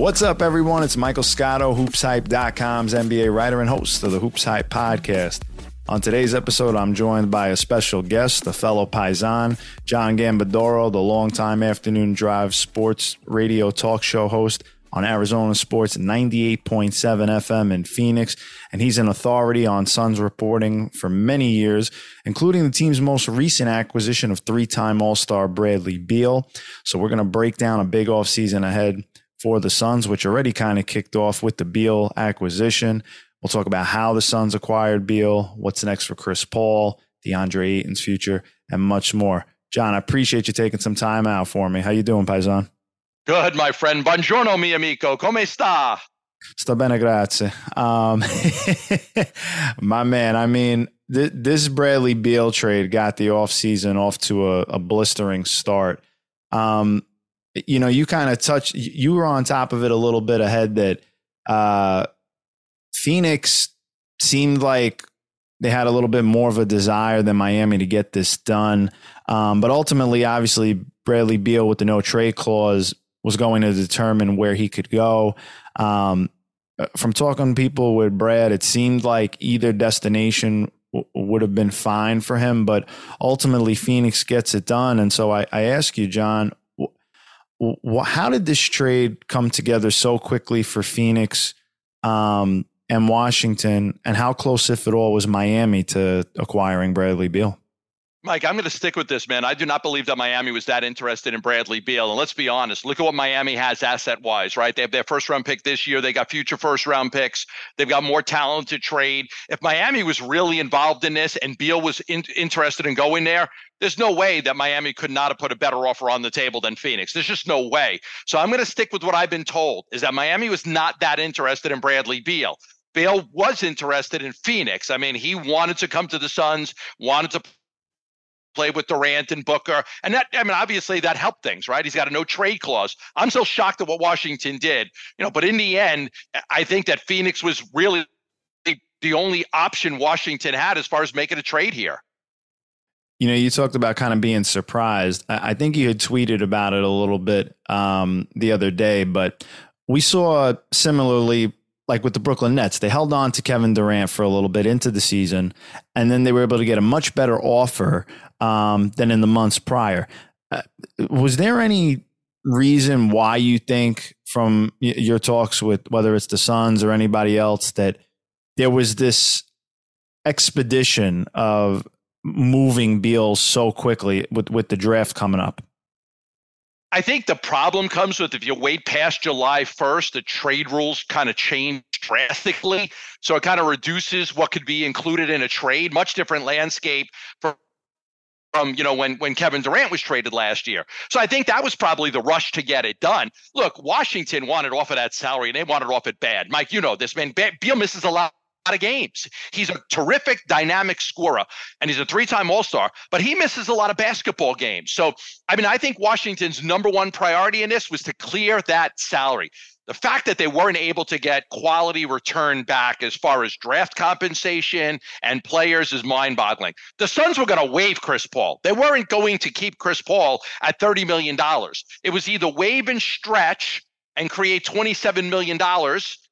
What's up, everyone? It's Michael Scotto, HoopsHype.com's NBA writer and host of the Hoops Hype podcast. On today's episode, I'm joined by a special guest, the fellow Paisan, John Gambadoro, the longtime afternoon drive sports radio talk show host on Arizona Sports 98.7 FM in Phoenix. And he's an authority on Suns reporting for many years, including the team's most recent acquisition of three time All Star Bradley Beal. So we're going to break down a big offseason ahead for the Suns, which already kind of kicked off with the Beal acquisition. We'll talk about how the Suns acquired Beal, what's next for Chris Paul, DeAndre Ayton's future, and much more. John, I appreciate you taking some time out for me. How you doing, Paisan? Good, my friend. Buongiorno, mi amico. Come sta? Sta bene, grazie. Um, my man, I mean, th- this Bradley Beal trade got the offseason off to a, a blistering start. Um, you know, you kind of touched, you were on top of it a little bit ahead that uh, Phoenix seemed like they had a little bit more of a desire than Miami to get this done. Um, but ultimately, obviously, Bradley Beal with the no trade clause was going to determine where he could go. Um, from talking to people with Brad, it seemed like either destination w- would have been fine for him, but ultimately Phoenix gets it done. And so I, I ask you, John, how did this trade come together so quickly for Phoenix um, and Washington, and how close, if at all, was Miami to acquiring Bradley Beal? Mike, I'm going to stick with this, man. I do not believe that Miami was that interested in Bradley Beal. And let's be honest, look at what Miami has asset wise, right? They have their first round pick this year. They got future first round picks. They've got more talent to trade. If Miami was really involved in this and Beal was in, interested in going there, there's no way that Miami could not have put a better offer on the table than Phoenix. There's just no way. So I'm going to stick with what I've been told is that Miami was not that interested in Bradley Beal. Beal was interested in Phoenix. I mean, he wanted to come to the Suns, wanted to play with Durant and Booker. And that, I mean, obviously that helped things, right? He's got a no trade clause. I'm so shocked at what Washington did, you know, but in the end, I think that Phoenix was really the only option Washington had as far as making a trade here. You know, you talked about kind of being surprised. I think you had tweeted about it a little bit um, the other day, but we saw similarly like with the Brooklyn Nets, they held on to Kevin Durant for a little bit into the season, and then they were able to get a much better offer um, than in the months prior. Uh, was there any reason why you think, from your talks with whether it's the Suns or anybody else, that there was this expedition of moving Beal so quickly with with the draft coming up? I think the problem comes with if you wait past July 1st, the trade rules kind of change drastically. So it kind of reduces what could be included in a trade. Much different landscape for from you know when when Kevin Durant was traded last year. So I think that was probably the rush to get it done. Look, Washington wanted off of that salary and they wanted off it bad. Mike, you know this man. Beal misses a lot of games. He's a terrific dynamic scorer and he's a three-time All-Star, but he misses a lot of basketball games. So, I mean, I think Washington's number one priority in this was to clear that salary. The fact that they weren't able to get quality return back as far as draft compensation and players is mind boggling. The Suns were going to waive Chris Paul. They weren't going to keep Chris Paul at $30 million. It was either waive and stretch and create $27 million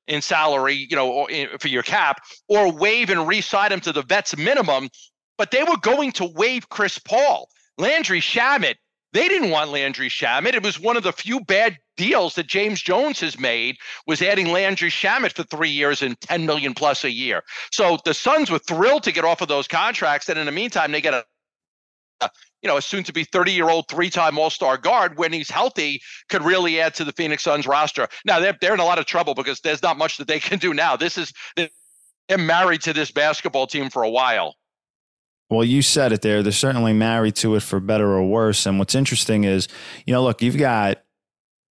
in salary, you know, for your cap, or waive and re-sign him to the vets minimum. But they were going to waive Chris Paul. Landry Shamet, they didn't want Landry Shamet. It was one of the few bad deals that James Jones has made was adding Landry Shamet for three years and 10 million plus a year. So the Suns were thrilled to get off of those contracts. And in the meantime, they get a you know, a soon to be 30 year old three time All Star guard when he's healthy could really add to the Phoenix Suns roster. Now, they're, they're in a lot of trouble because there's not much that they can do now. This is, they're married to this basketball team for a while. Well, you said it there. They're certainly married to it for better or worse. And what's interesting is, you know, look, you've got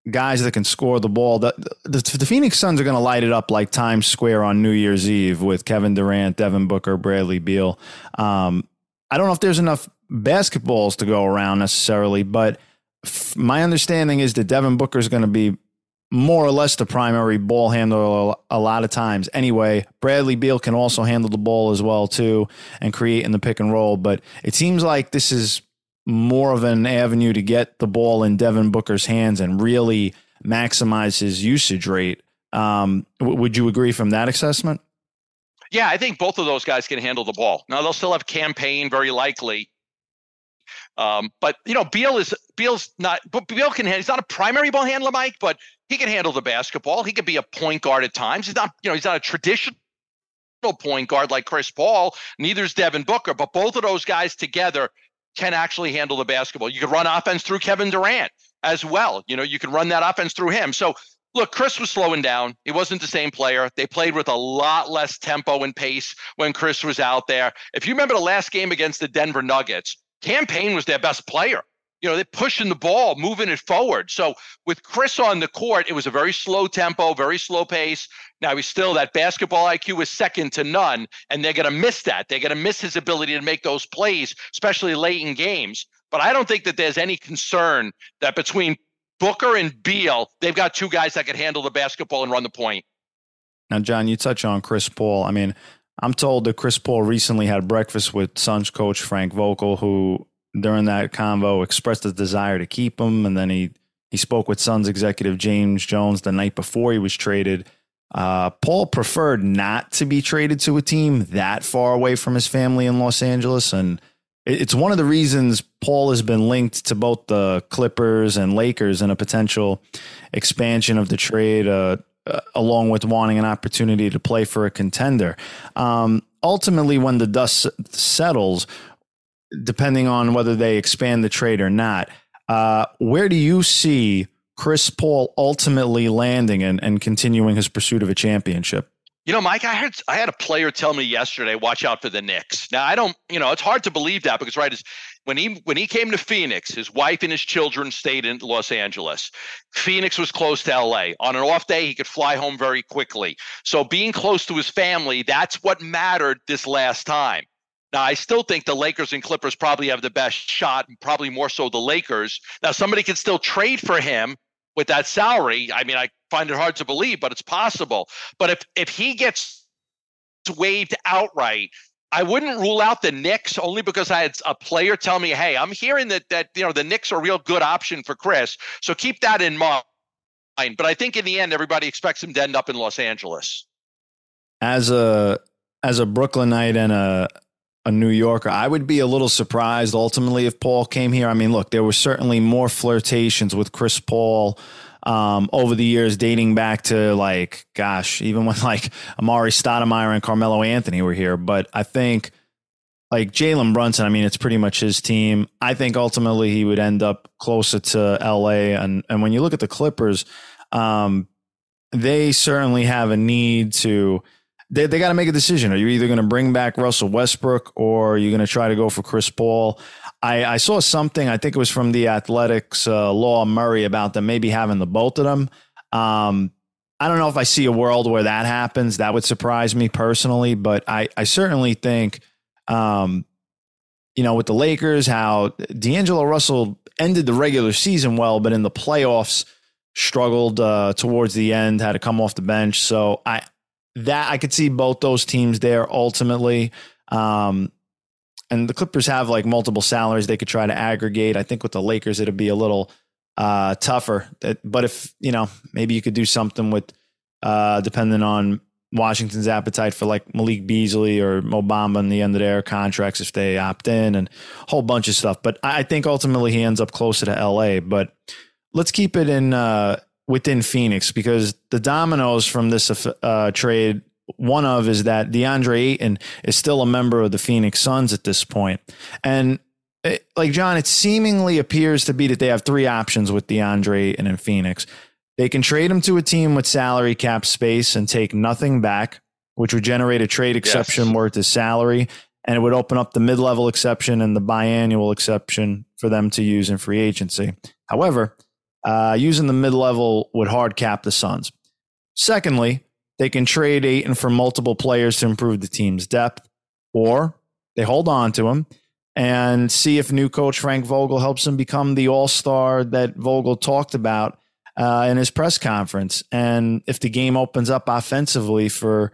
guys that can score the ball. The, the, the Phoenix Suns are going to light it up like Times Square on New Year's Eve with Kevin Durant, Devin Booker, Bradley Beal. Um, I don't know if there's enough basketballs to go around necessarily, but f- my understanding is that Devin Booker is going to be more or less the primary ball handler a lot of times. Anyway, Bradley Beal can also handle the ball as well too and create in the pick and roll. But it seems like this is more of an avenue to get the ball in Devin Booker's hands and really maximize his usage rate. Um, w- would you agree from that assessment? Yeah, I think both of those guys can handle the ball. Now they'll still have Cam Payne, very likely. Um, but you know, Beal is Beal's not. But Beal can. handle. He's not a primary ball handler, Mike, but he can handle the basketball. He could be a point guard at times. He's not. You know, he's not a traditional point guard like Chris Paul. Neither is Devin Booker. But both of those guys together can actually handle the basketball. You could run offense through Kevin Durant as well. You know, you can run that offense through him. So look, Chris was slowing down. He wasn't the same player. They played with a lot less tempo and pace when Chris was out there. If you remember the last game against the Denver Nuggets, Cam Payne was their best player. You know, they're pushing the ball, moving it forward. So with Chris on the court, it was a very slow tempo, very slow pace. Now he's still that basketball IQ is second to none, and they're going to miss that. They're going to miss his ability to make those plays, especially late in games. But I don't think that there's any concern that between Booker and Beal, they've got two guys that can handle the basketball and run the point. Now, John, you touch on Chris Paul. I mean, I'm told that Chris Paul recently had breakfast with Suns coach Frank Vogel, who during that convo expressed a desire to keep him, and then he he spoke with Suns executive James Jones the night before he was traded. Uh, Paul preferred not to be traded to a team that far away from his family in Los Angeles, and it's one of the reasons Paul has been linked to both the Clippers and Lakers in a potential expansion of the trade, uh, uh, along with wanting an opportunity to play for a contender. Um, ultimately, when the dust settles, depending on whether they expand the trade or not, uh, where do you see Chris Paul ultimately landing and, and continuing his pursuit of a championship? You know, Mike, I had I had a player tell me yesterday, watch out for the Knicks. Now, I don't, you know, it's hard to believe that because right, is when he when he came to Phoenix, his wife and his children stayed in Los Angeles. Phoenix was close to LA. On an off day, he could fly home very quickly. So being close to his family, that's what mattered this last time. Now, I still think the Lakers and Clippers probably have the best shot, and probably more so the Lakers. Now, somebody can still trade for him with that salary. I mean, I find it hard to believe, but it's possible. But if if he gets waived outright, I wouldn't rule out the Knicks only because I had a player tell me, "Hey, I'm hearing that that you know the Knicks are a real good option for Chris." So keep that in mind. But I think in the end, everybody expects him to end up in Los Angeles. As a as a Brooklynite and a a New Yorker, I would be a little surprised ultimately if Paul came here. I mean, look, there were certainly more flirtations with Chris Paul um, over the years, dating back to like, gosh, even when like Amar'e Stoudemire and Carmelo Anthony were here. But I think like Jalen Brunson, I mean, it's pretty much his team. I think ultimately he would end up closer to LA. And and when you look at the Clippers, um, they certainly have a need to. They, they got to make a decision. Are you either going to bring back Russell Westbrook or are you going to try to go for Chris Paul? I, I saw something, I think it was from the Athletic's uh, Law Murray about them maybe having the both of them. Um, I don't know if I see a world where that happens. That would surprise me personally, but I, I certainly think, um, you know, with the Lakers, how D'Angelo Russell ended the regular season well, but in the playoffs struggled uh, towards the end, had to come off the bench. So I that I could see both those teams there ultimately. Um, and the Clippers have like multiple salaries they could try to aggregate. I think with the Lakers, it'd be a little uh, tougher. But if you know, maybe you could do something with, uh, depending on Washington's appetite for like Malik Beasley or Mo Bamba in the end of their contracts if they opt in, and a whole bunch of stuff. But I think ultimately he ends up closer to LA. But let's keep it in uh, within Phoenix because the dominoes from this uh, trade one of is that DeAndre Ayton is still a member of the Phoenix Suns at this point. And it, like John, it seemingly appears to be that they have three options with DeAndre Ayton in Phoenix. They can trade him to a team with salary cap space and take nothing back, which would generate a trade exception yes. worth his salary. and it would open up the mid level exception and the biannual exception for them to use in free agency. However, uh, using the mid level would hard cap the Suns. Secondly, they can trade Ayton for multiple players to improve the team's depth, or they hold on to him and see if new coach Frank Vogel helps him become the all star that Vogel talked about uh, in his press conference. And if the game opens up offensively for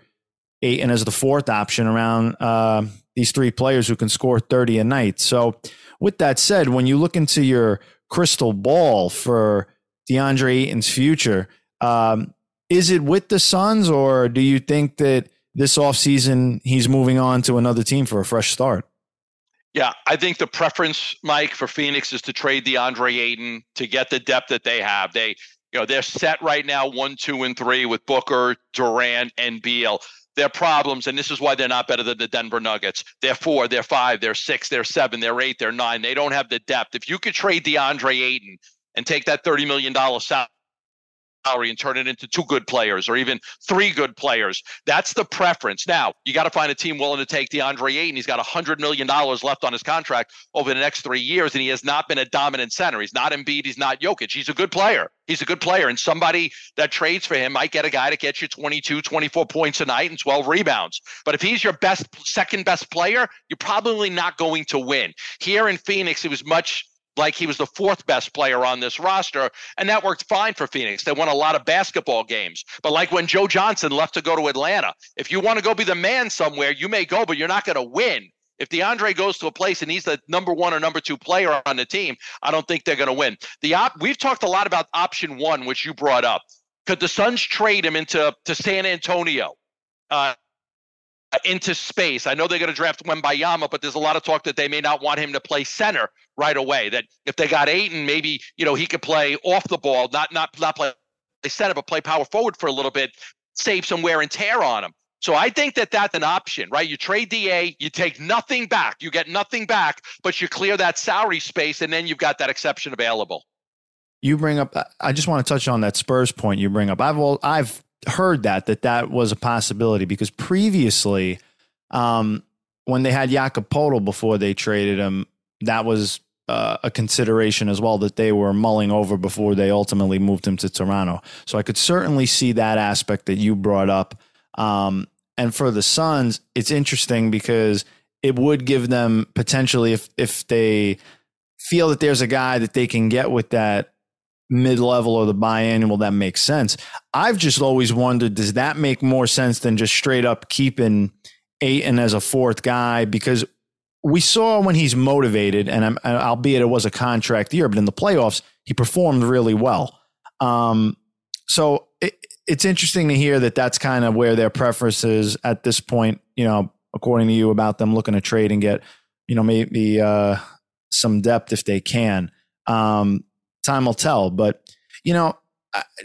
Ayton as the fourth option around uh, these three players who can score 30 a night. So, with that said, when you look into your crystal ball for DeAndre Ayton's future, um, is it with the Suns or do you think that this offseason he's moving on to another team for a fresh start? Yeah, I think the preference, Mike, for Phoenix is to trade DeAndre Ayton to get the depth that they have. They, you know, they're set right now one, two, and three with Booker, Durant, and Beal. Their problems, and this is why they're not better than the Denver Nuggets. They're four, they're five, they're six, they're seven, they're eight, they're nine. They don't have the depth. If you could trade DeAndre Ayton and take that $30 million salary salary and turn it into two good players or even three good players. That's the preference. Now, you got to find a team willing to take DeAndre Ayton. He's got $100 million left on his contract over the next three years, and he has not been a dominant center. He's not Embiid. He's not Jokic. He's a good player. He's a good player, and somebody that trades for him might get a guy to get you 22, 24 points a night and 12 rebounds. But if he's your best, second best player, you're probably not going to win. Here in Phoenix, it was much like he was the fourth best player on this roster, and that worked fine for Phoenix. They won a lot of basketball games. But like when Joe Johnson left to go to Atlanta, if you want to go be the man somewhere, you may go, but you're not going to win. If DeAndre goes to a place and he's the number one or number two player on the team, I don't think they're going to win. The op- we've talked a lot about option one, which you brought up. Could the Suns trade him into to San Antonio? Uh, Uh, into space. I know they're going to draft Wembanyama, but there's a lot of talk that they may not want him to play center right away. That if they got Ayton, maybe you know he could play off the ball, not not not play center, but play power forward for a little bit, save some wear and tear on him. So I think that that's an option, right? You trade Da, you take nothing back, you get nothing back, but you clear that salary space, and then you've got that exception available. You bring up. I just want to touch on that Spurs point you bring up. I've all, I've heard that that that was a possibility because previously, um, when they had Jakob Poeltl before they traded him, that was uh, a consideration as well that they were mulling over before they ultimately moved him to Toronto. So I could certainly see that aspect that you brought up. Um, and for the Suns, it's interesting because it would give them potentially if if they feel that there's a guy that they can get with that mid level or the biannual, that makes sense. I've just always wondered does that make more sense than just straight up keeping Ayton as a fourth guy? Because we saw when he's motivated, and I'm, albeit it was a contract year, but in the playoffs, he performed really well. Um, so it, it's interesting to hear that that's kind of where their preference is at this point, you know, according to you about them looking to trade and get, you know, maybe uh, some depth if they can. Um, time will tell. But, you know,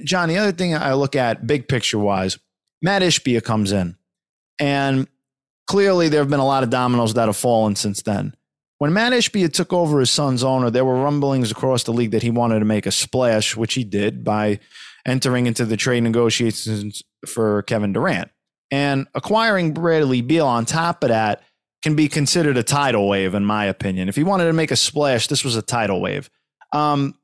John, the other thing I look at big picture wise, Matt Ishbia comes in. And clearly there have been a lot of dominoes that have fallen since then. When Matt Ishbia took over as Suns owner, there were rumblings across the league that he wanted to make a splash, which he did by entering into the trade negotiations for Kevin Durant. And acquiring Bradley Beal on top of that can be considered a tidal wave, in my opinion. If he wanted to make a splash, this was a tidal wave. Um,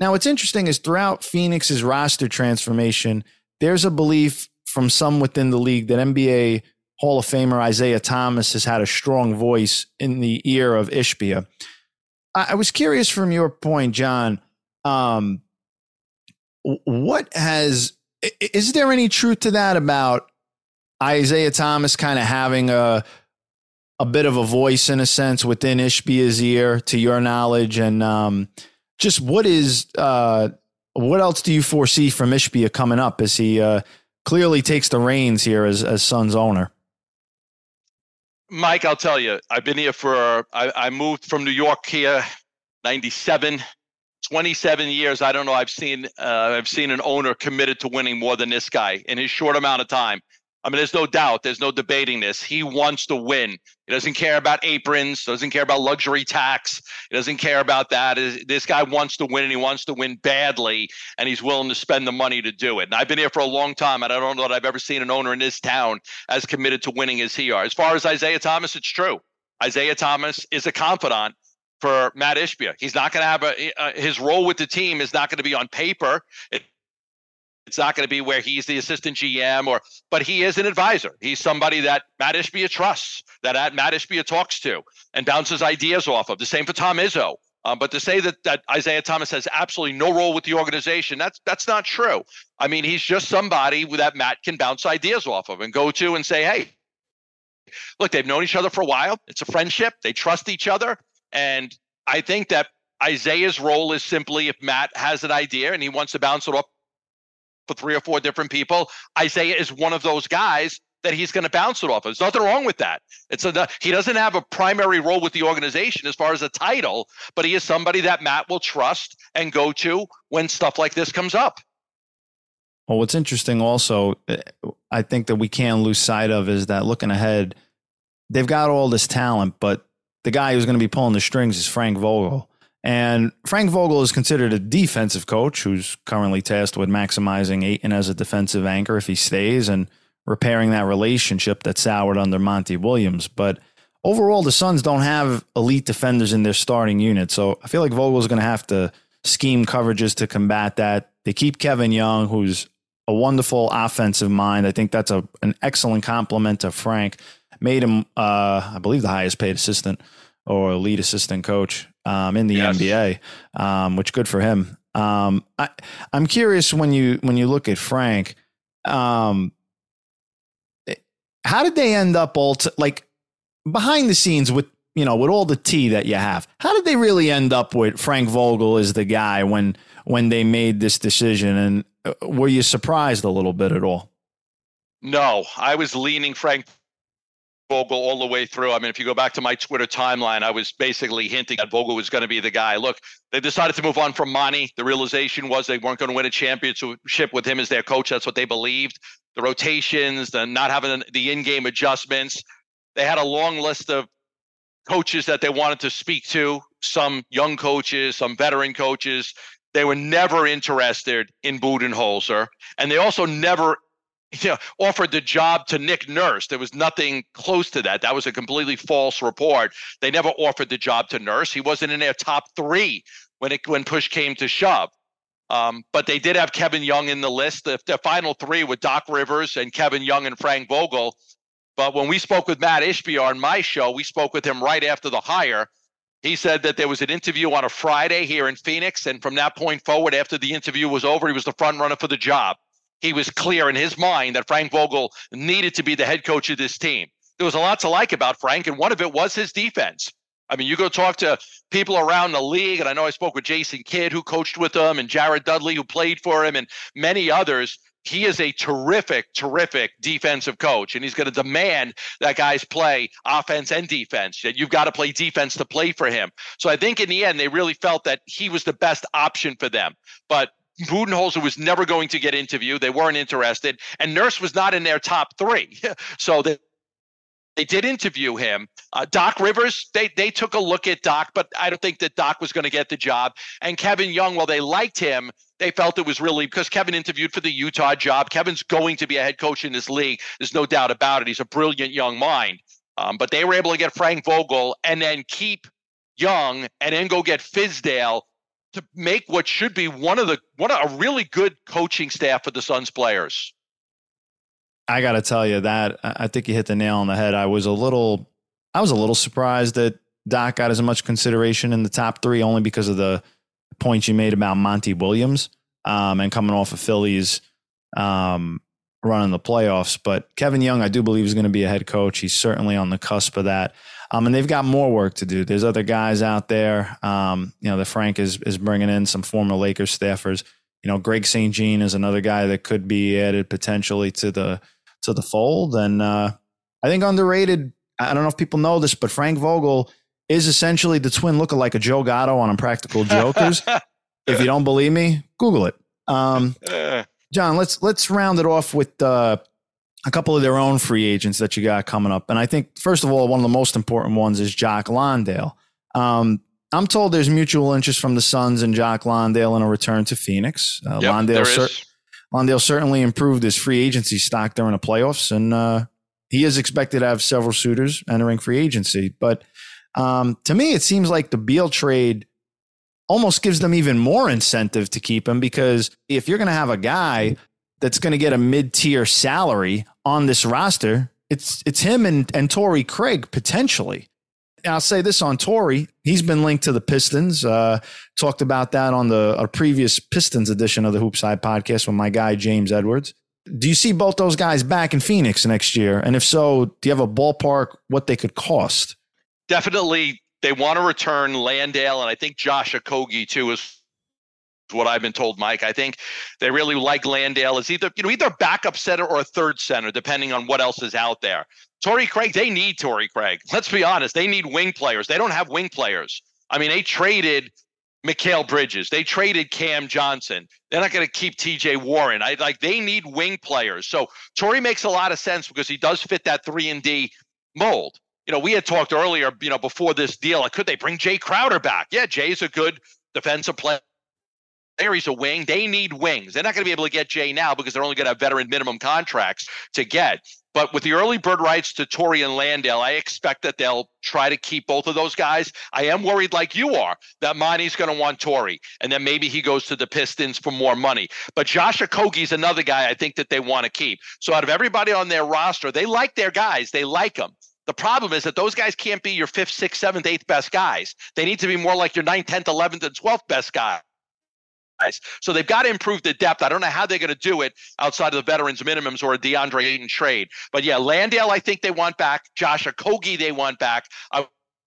now, what's interesting is throughout Phoenix's roster transformation, there's a belief from some within the league that NBA Hall of Famer Isiah Thomas has had a strong voice in the ear of Ishbia. I, was curious from your point, John. Um, what has is there any truth to that about Isiah Thomas kind of having a a bit of a voice in a sense within Ishbia's ear, to your knowledge, and um, just what is uh, what else do you foresee from Ishbia coming up as he uh, clearly takes the reins here as as Suns owner? Mike, I'll tell you, I've been here for I, I moved from New York here, ninety seven. 27 years i don't know i've seen uh, i've seen an owner committed to winning more than this guy in his short amount of time I mean, there's no doubt, there's no debating this. He wants to win. He doesn't care about aprons, doesn't care about luxury tax, he doesn't care about that. This guy wants to win and he wants to win badly, and he's willing to spend the money to do it. And I've been here for a long time, and I don't know that I've ever seen an owner in this town as committed to winning as he are. As far as Isiah Thomas, it's true. Isiah Thomas is a confidant for Matt Ishbia. He's not going to have a his role with the team is not going to be on paper. It, it's not going to be where he's the assistant GM or, but he is an advisor. He's somebody that Matt Ishbia trusts, that Matt Ishbia talks to and bounces ideas off of. The same for Tom Izzo. Um, but to say that that Isiah Thomas has absolutely no role with the organization, that's that's not true. I mean, he's just somebody that Matt can bounce ideas off of and go to and say, "Hey, look, they've known each other for a while. It's a friendship. They trust each other." And I think that Isiah's role is simply if Matt has an idea and he wants to bounce it off for three or four different people, Isiah is one of those guys that he's going to bounce it off. Of. There's nothing wrong with that. It's a he doesn't have a primary role with the organization as far as a title, but he is somebody that Matt will trust and go to when stuff like this comes up. Well, what's interesting also, eh, I think that we can't lose sight of is that looking ahead, they've got all this talent, but the guy who's going to be pulling the strings is Frank Vogel. And Frank Vogel is considered a defensive coach who's currently tasked with maximizing Ayton as a defensive anchor if he stays. And repairing that relationship that soured under Monty Williams. But overall, the Suns don't have elite defenders in their starting unit. So I feel like Vogel's going to have to scheme coverages to combat that. They keep Kevin Young, who's a wonderful offensive mind. I think that's a, an excellent complement to Frank. Made him, uh, I believe, the highest paid assistant or lead assistant coach um, in the yes. NBA, um, which good for him. Um, I, am curious when you when you look at Frank. Um, how did they end up all t- like behind the scenes with you know with all the tea that you have? How did they really end up with Frank Vogel as the guy when when they made this decision? And uh, were you surprised a little bit at all? No, I was leaning Frank Vogel all the way through. I mean, if you go back to my Twitter timeline, I was basically hinting that Vogel was going to be the guy. Look, they decided to move on from Monty. The realization was they weren't going to win a championship with him as their coach. That's what they believed. The rotations, the not having the in-game adjustments. They had a long list of coaches that they wanted to speak to. Some young coaches, some veteran coaches. They were never interested in Budenholzer, and they also never you know, offered the job to Nick Nurse. There was nothing close to that. That was a completely false report. They never offered the job to Nurse. He wasn't in their top three when it when push came to shove. Um, but they did have Kevin Young in the list. The, the final three were Doc Rivers and Kevin Young and Frank Vogel. But when we spoke with Matt Ishbia on my show, we spoke with him right after the hire. He said that there was an interview on a Friday here in Phoenix, and from that point forward, after the interview was over, he was the front runner for the job he was clear in his mind that Frank Vogel needed to be the head coach of this team. There was a lot to like about Frank, and one of it was his defense. I mean, you go talk to people around the league, and I know I spoke with Jason Kidd, who coached with him, and Jared Dudley, who played for him, and many others. He is a terrific, terrific defensive coach, and he's going to demand that guys play offense and defense. That you've got to play defense to play for him. So I think in the end, they really felt that he was the best option for them. But Budenholzer was never going to get interviewed. They weren't interested, and Nurse was not in their top three. so they they did interview him. Uh, Doc Rivers, they they took a look at Doc, but I don't think that Doc was going to get the job. And Kevin Young, while they liked him, they felt it was really because Kevin interviewed for the Utah job. Kevin's going to be a head coach in this league. There's no doubt about it. He's a brilliant young mind. Um, but they were able to get Frank Vogel and then keep Young and then go get Fizdale to make what should be one of the one of a really good coaching staff for the Suns players. I got to tell you that I think you hit the nail on the head. I was a little I was a little surprised that Doc got as much consideration in the top three only because of the points you made about Monty Williams um, and coming off of Philly's um, running the playoffs. But Kevin Young, I do believe, is going to be a head coach. He's certainly on the cusp of that. Um, and they've got more work to do. There's other guys out there. Um, you know, the Frank is is bringing in some former Lakers staffers. You know, Greg St. Jean is another guy that could be added potentially to the to the fold. And uh, I think underrated. I don't know if people know this, but Frank Vogel is essentially the twin lookalike of Joe Gatto on Impractical Jokers. if you don't believe me, Google it. Um, John, let's let's round it off with uh, a couple of their own free agents that you got coming up. And I think, first of all, one of the most important ones is Jock Landale. Um, I'm told there's mutual interest from the Suns and Jock Landale in a return to Phoenix. Uh, yep, Landale, cer- certainly improved his free agency stock during the playoffs. And uh, he is expected to have several suitors entering free agency. But um, to me, it seems like the Beal trade almost gives them even more incentive to keep him because if you're going to have a guy that's going to get a mid-tier salary on this roster, it's it's him and and Torrey Craig potentially. I'll say this on Torrey. He's been linked to the Pistons. Uh, talked about that on the a previous Pistons edition of the HoopsHype podcast with my guy James Edwards. Do you see both those guys back in Phoenix next year? And if so, do you have a ballpark what they could cost? Definitely, they want to return Landale, and I think Josh Okogie too is what I've been told, Mike. I think they really like Landale as either you know either backup center or a third center, depending on what else is out there. Torrey Craig, they need Torrey Craig. Let's be honest, they need wing players. They don't have wing players. I mean, they traded Mikal Bridges. They traded Cam Johnson. They're not going to keep TJ Warren. I like they need wing players. So Torrey makes a lot of sense because he does fit that three and D mold. You know, we had talked earlier, you know, before this deal, like, could they bring Jae Crowder back? Yeah, Jae's a good defensive player. He's a wing. They need wings. They're not going to be able to get Jae now because they're only going to have veteran minimum contracts to get. But with the early bird rights to Torrey and Landale, I expect that they'll try to keep both of those guys. I am worried, like you are, that Monty's going to want Torrey, and then maybe he goes to the Pistons for more money. But Josh Okogie's another guy I think that they want to keep. So out of everybody on their roster, they like their guys. They like them. The problem is that those guys can't be your fifth, sixth, seventh, eighth best guys. They need to be more like your ninth, tenth, eleventh, and twelfth best guys. So they've got to improve the depth. I don't know how they're going to do it outside of the veterans minimums or a DeAndre Ayton trade. But yeah, Landale, I think they want back. Josh Okogie, they want back. I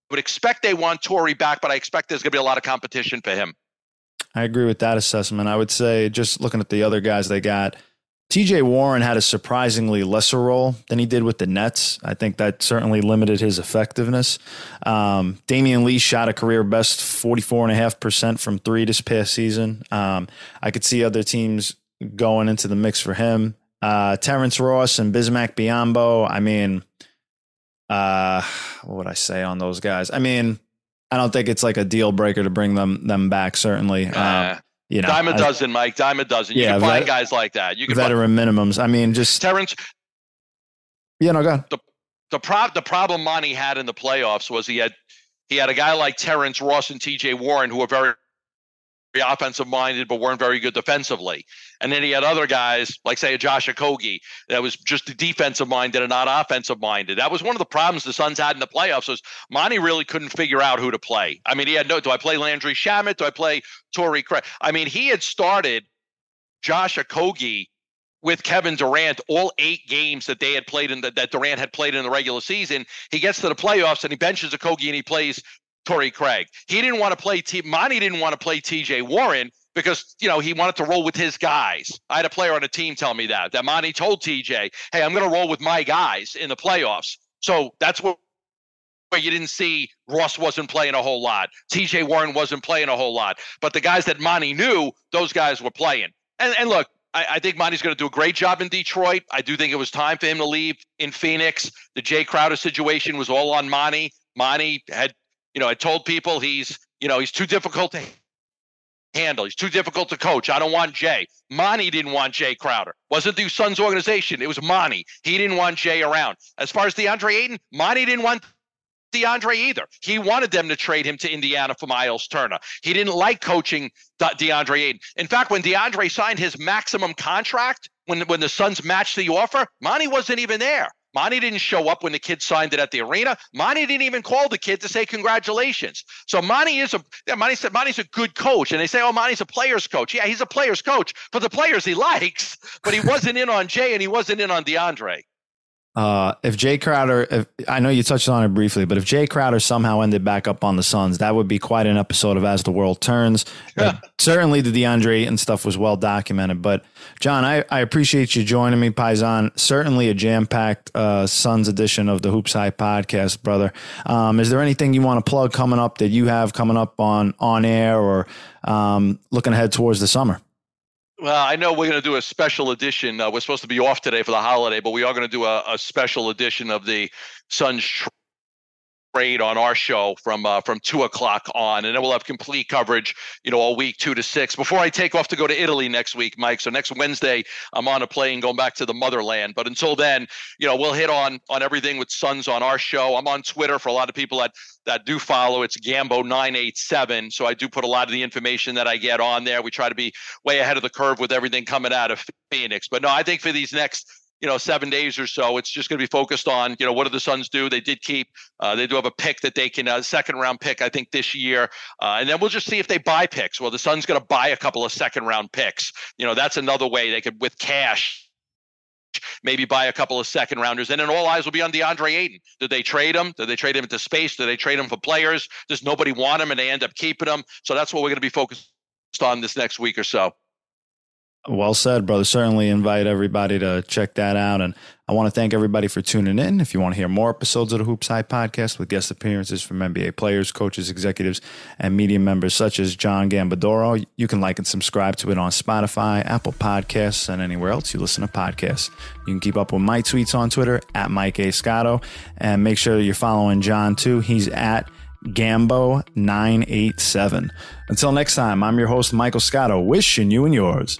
would expect they want Torrey back, but I expect there's going to be a lot of competition for him. I agree with that assessment. I would say just looking at the other guys they got, TJ Warren had a surprisingly lesser role than he did with the Nets. I think that certainly limited his effectiveness. Um, Damion Lee shot a career best 44.5% from three this past season. Um, I could see other teams going into the mix for him. Uh, Terrence Ross and Bismack Biyombo. I mean, uh, what would I say on those guys? I mean, I don't think it's like a deal breaker to bring them them back. Certainly, uh, um, you know, dime a dozen, Mike. Dime a dozen. You yeah, can find vet- guys like that. You can veteran find- minimums. I mean, just Terrence. Yeah, no, go ahead. The the, pro- the problem Monty had in the playoffs was he had he had a guy like Terrence Ross and T.J. Warren who were very offensive minded, but weren't very good defensively. And then he had other guys, like say a Josh Okogie, that was just defensive minded and not offensive minded. That was one of the problems the Suns had in the playoffs. Was Monty really couldn't figure out who to play? I mean, he had no. Do I play Landry Shamet? Do I play Torrey Craig? I mean, he had started Josh Okogie with Kevin Durant all eight games that they had played in the, that Durant had played in the regular season. He gets to the playoffs and he benches Okogie and he plays Torrey Craig. He didn't want to play T. Monty didn't want to play T.J. Warren because you know he wanted to roll with his guys. I had a player on a team tell me that that Monty told TJ, "Hey, I'm going to roll with my guys in the playoffs." So that's what where you didn't see Ross wasn't playing a whole lot, TJ Warren wasn't playing a whole lot, but the guys that Monty knew, those guys were playing. And and look, I, think Monty's going to do a great job in Detroit. I do think it was time for him to leave in Phoenix. The Jae Crowder situation was all on Monty. Monty had you know, I told people he's, you know, he's too difficult to handle. He's too difficult to coach. I don't want Jae. Monty didn't want Jae Crowder. Wasn't the Suns organization. It was Monty. He didn't want Jae around. As far as DeAndre Ayton, Monty didn't want DeAndre either. He wanted them to trade him to Indiana for Miles Turner. He didn't like coaching DeAndre Ayton. In fact, when DeAndre signed his maximum contract, when when the Suns matched the offer, Monty wasn't even there. Monty didn't show up when the kid signed it at the arena. Monty didn't even call the kid to say congratulations. So Monty is a yeah, Monty said Monty's a good coach. And they say, oh, Monty's a player's coach. Yeah, he's a player's coach for the players he likes, but he wasn't in on Jae and he wasn't in on DeAndre. Uh, if Jae Crowder, if, I know you touched on it briefly, but if Jae Crowder somehow ended back up on the Suns, that would be quite an episode of As the World Turns. Uh, certainly, the DeAndre and stuff was well documented. But John, I, I appreciate you joining me, Paisan. Certainly a jam packed uh, Suns edition of the HoopsHype podcast, brother. Um, is there anything you want to plug coming up that you have coming up on on air or um, looking ahead towards the summer? Well, I know we're going to do a special edition. Uh, we're supposed to be off today for the holiday, but we are going to do a, a special edition of the Suns on our show from uh, from two o'clock on, and then we'll have complete coverage, you know, all week two to six. Before I take off to go to Italy next week, Mike. So next Wednesday, I'm on a plane going back to the motherland. But until then, you know, we'll hit on on everything with Suns on our show. I'm on Twitter for a lot of people that that do follow. It's Gambo987. So I do put a lot of the information that I get on there. We try to be way ahead of the curve with everything coming out of Phoenix. But no, I think for these next you know seven days or so it's just going to be focused on you know what do the suns do they did keep uh, they do have a pick that they can a uh, second round pick i think this year uh, and then we'll just see if they buy picks well the suns going to buy a couple of second round picks you know that's another way they could with cash maybe buy a couple of second rounders, and then all eyes will be on DeAndre Ayton. Did they trade him? Did they trade him into space? Did they trade him for players? Does nobody want him and they end up keeping him? So that's what we're going to be focused on this next week or so. Well said, brother. Certainly invite everybody to check that out. And I want to thank everybody for tuning in. If you want to hear more episodes of the HoopsHype podcast with guest appearances from NBA players, coaches, executives, and media members such as John Gambadoro, you can like and subscribe to it on Spotify, Apple Podcasts, and anywhere else you listen to podcasts. You can keep up with my tweets on Twitter at Mike A. Scotto. And make sure you're following John too. He's at Gambo987. Until next time, I'm your host, Michael Scotto, wishing you and yours